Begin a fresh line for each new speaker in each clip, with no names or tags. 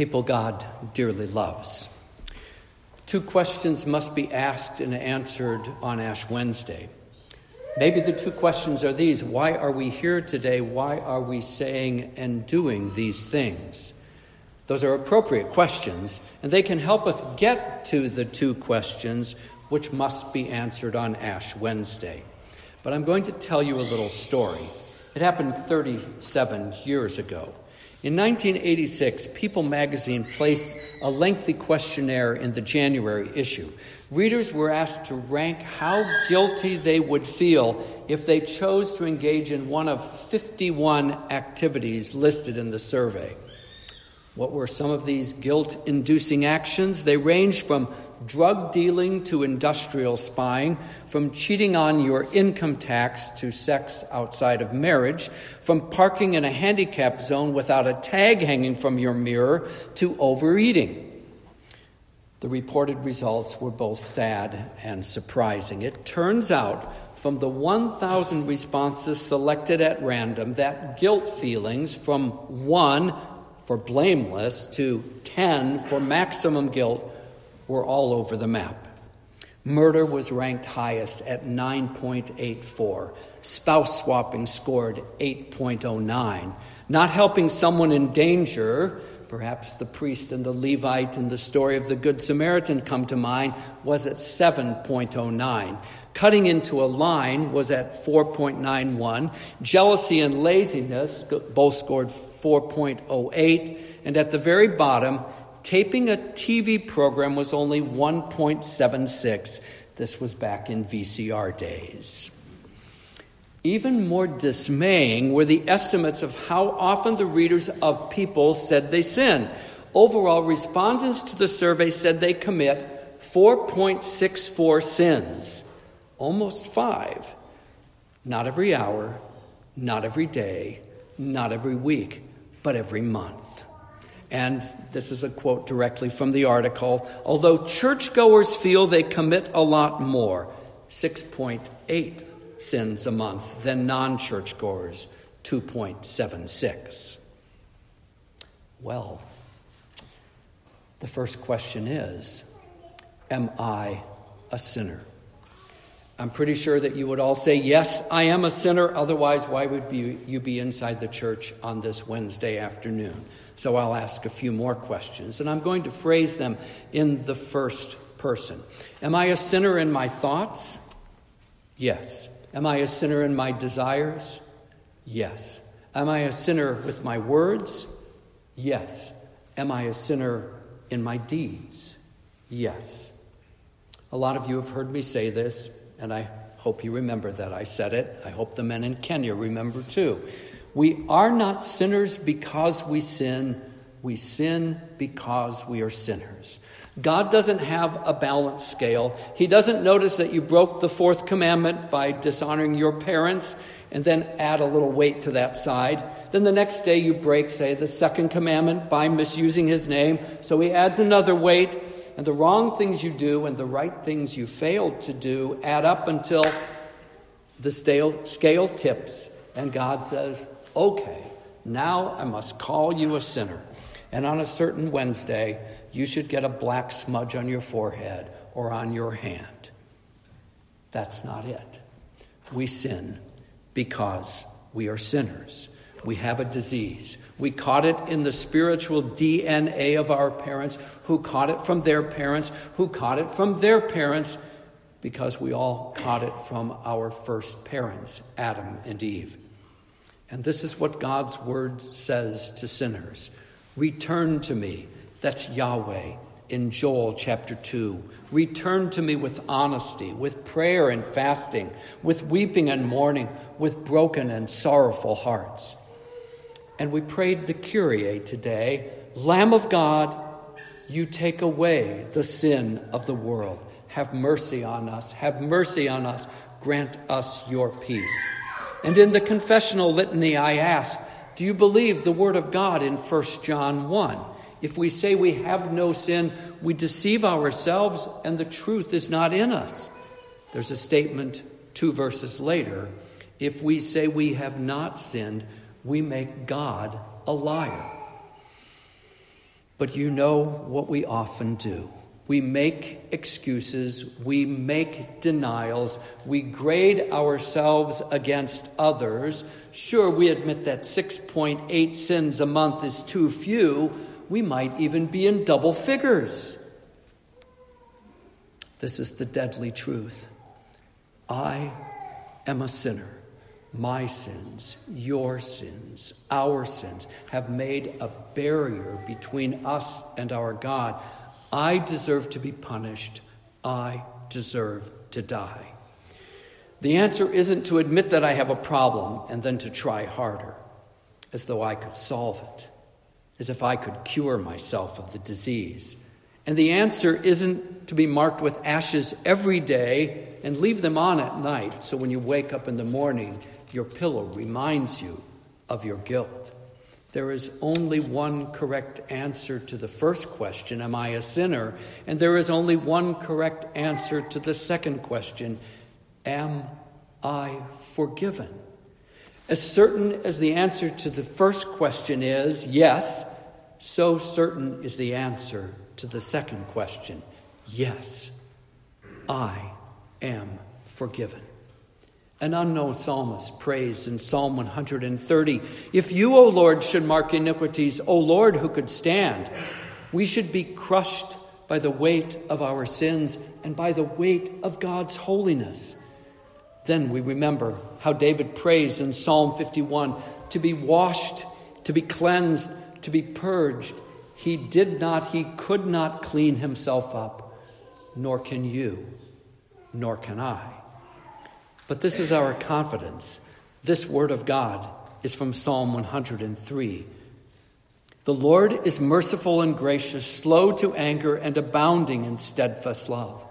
people God dearly loves. Two questions must be asked and answered on Ash Wednesday. Maybe the two questions are these Why are we here today? Why are we saying and doing these things? Those are appropriate questions, and they can help us get to the two questions which must be answered on Ash Wednesday. But I'm going to tell you a little story. It happened 37 years ago. In 1986, People magazine placed a lengthy questionnaire in the January issue. Readers were asked to rank how guilty they would feel if they chose to engage in one of 51 activities listed in the survey. What were some of these guilt inducing actions? They ranged from drug dealing to industrial spying, from cheating on your income tax to sex outside of marriage, from parking in a handicap zone without a tag hanging from your mirror to overeating. The reported results were both sad and surprising. It turns out from the 1,000 responses selected at random that guilt feelings from 1 for blameless to 10 for maximum guilt were all over the map. Murder was ranked highest at 9.84. Spouse swapping scored 8.09. Not helping someone in danger, perhaps the priest and the Levite in the story of the Good Samaritan come to mind, was at 7.09. Cutting into a line was at 4.91. Jealousy and laziness both scored 4.08. And at the very bottom, taping a TV program was only 1.76. This was back in VCR days. Even more dismaying were the estimates of how often the readers of People said they sin. Overall, respondents to the survey said they commit 4.64 sins, almost five. Not every hour, not every day, not every week, but every month. And this is a quote directly from the article. Although churchgoers feel they commit a lot more, 6.8 sins a month, than non churchgoers, 2.76. Well, the first question is Am I a sinner? I'm pretty sure that you would all say, Yes, I am a sinner. Otherwise, why would you be inside the church on this Wednesday afternoon? So I'll ask a few more questions, and I'm going to phrase them in the first person. Am I a sinner in my thoughts? Yes. Am I a sinner in my desires? Yes. Am I a sinner with my words? Yes. Am I a sinner in my deeds? Yes. A lot of you have heard me say this, and I hope you remember that I said it. I hope the men in Kenya remember too. We are not sinners because we sin, we sin because we are sinners. God doesn't have a balance scale. He doesn't notice that you broke the fourth commandment by dishonoring your parents and then add a little weight to that side. Then the next day you break, say, the second commandment by misusing his name. So he adds another weight. And the wrong things you do and the right things you failed to do add up until the scale tips. And God says, okay, now I must call you a sinner. And on a certain Wednesday, you should get a black smudge on your forehead or on your hand. That's not it. We sin because we are sinners. We have a disease. We caught it in the spiritual DNA of our parents, who caught it from their parents, who caught it from their parents, because we all caught it from our first parents, Adam and Eve. And this is what God's word says to sinners Return to me. That's Yahweh in Joel chapter 2. Return to me with honesty, with prayer and fasting, with weeping and mourning, with broken and sorrowful hearts. And we prayed the Kyrie today Lamb of God, you take away the sin of the world. Have mercy on us. Have mercy on us. Grant us your peace. And in the confessional litany, I ask, Do you believe the Word of God in 1 John 1? If we say we have no sin, we deceive ourselves and the truth is not in us. There's a statement two verses later. If we say we have not sinned, we make God a liar. But you know what we often do. We make excuses, we make denials, we grade ourselves against others. Sure, we admit that 6.8 sins a month is too few. We might even be in double figures. This is the deadly truth. I am a sinner. My sins, your sins, our sins have made a barrier between us and our God. I deserve to be punished. I deserve to die. The answer isn't to admit that I have a problem and then to try harder, as though I could solve it, as if I could cure myself of the disease. And the answer isn't to be marked with ashes every day and leave them on at night so when you wake up in the morning, your pillow reminds you of your guilt. There is only one correct answer to the first question, Am I a sinner? And there is only one correct answer to the second question, Am I forgiven? As certain as the answer to the first question is yes, so certain is the answer to the second question yes, I am forgiven. An unknown psalmist prays in Psalm 130 If you, O Lord, should mark iniquities, O Lord, who could stand? We should be crushed by the weight of our sins and by the weight of God's holiness. Then we remember how David prays in Psalm 51 to be washed, to be cleansed, to be purged. He did not, he could not clean himself up, nor can you, nor can I. But this is our confidence. This word of God is from Psalm 103. The Lord is merciful and gracious, slow to anger, and abounding in steadfast love.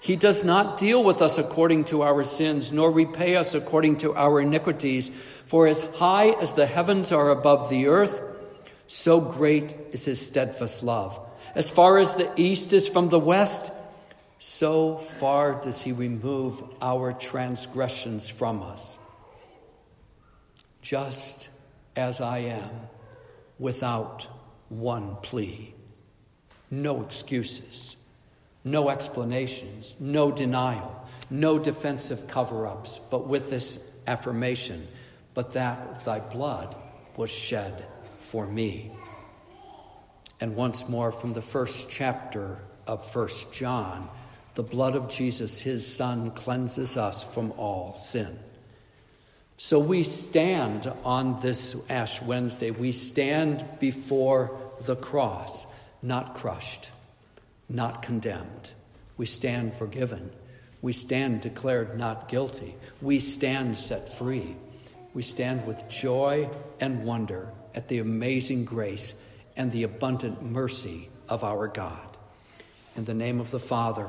He does not deal with us according to our sins, nor repay us according to our iniquities. For as high as the heavens are above the earth, so great is his steadfast love. As far as the east is from the west, so far does he remove our transgressions from us. Just as I am, without one plea. No excuses, no explanations, no denial, no defensive cover ups, but with this affirmation, but that thy blood was shed for me. And once more from the first chapter of First John, the blood of Jesus, his Son, cleanses us from all sin. So we stand on this Ash Wednesday, we stand before the cross, not crushed, not condemned. We stand forgiven. We stand declared not guilty. We stand set free. We stand with joy and wonder at the amazing grace and the abundant mercy of our God. In the name of the Father,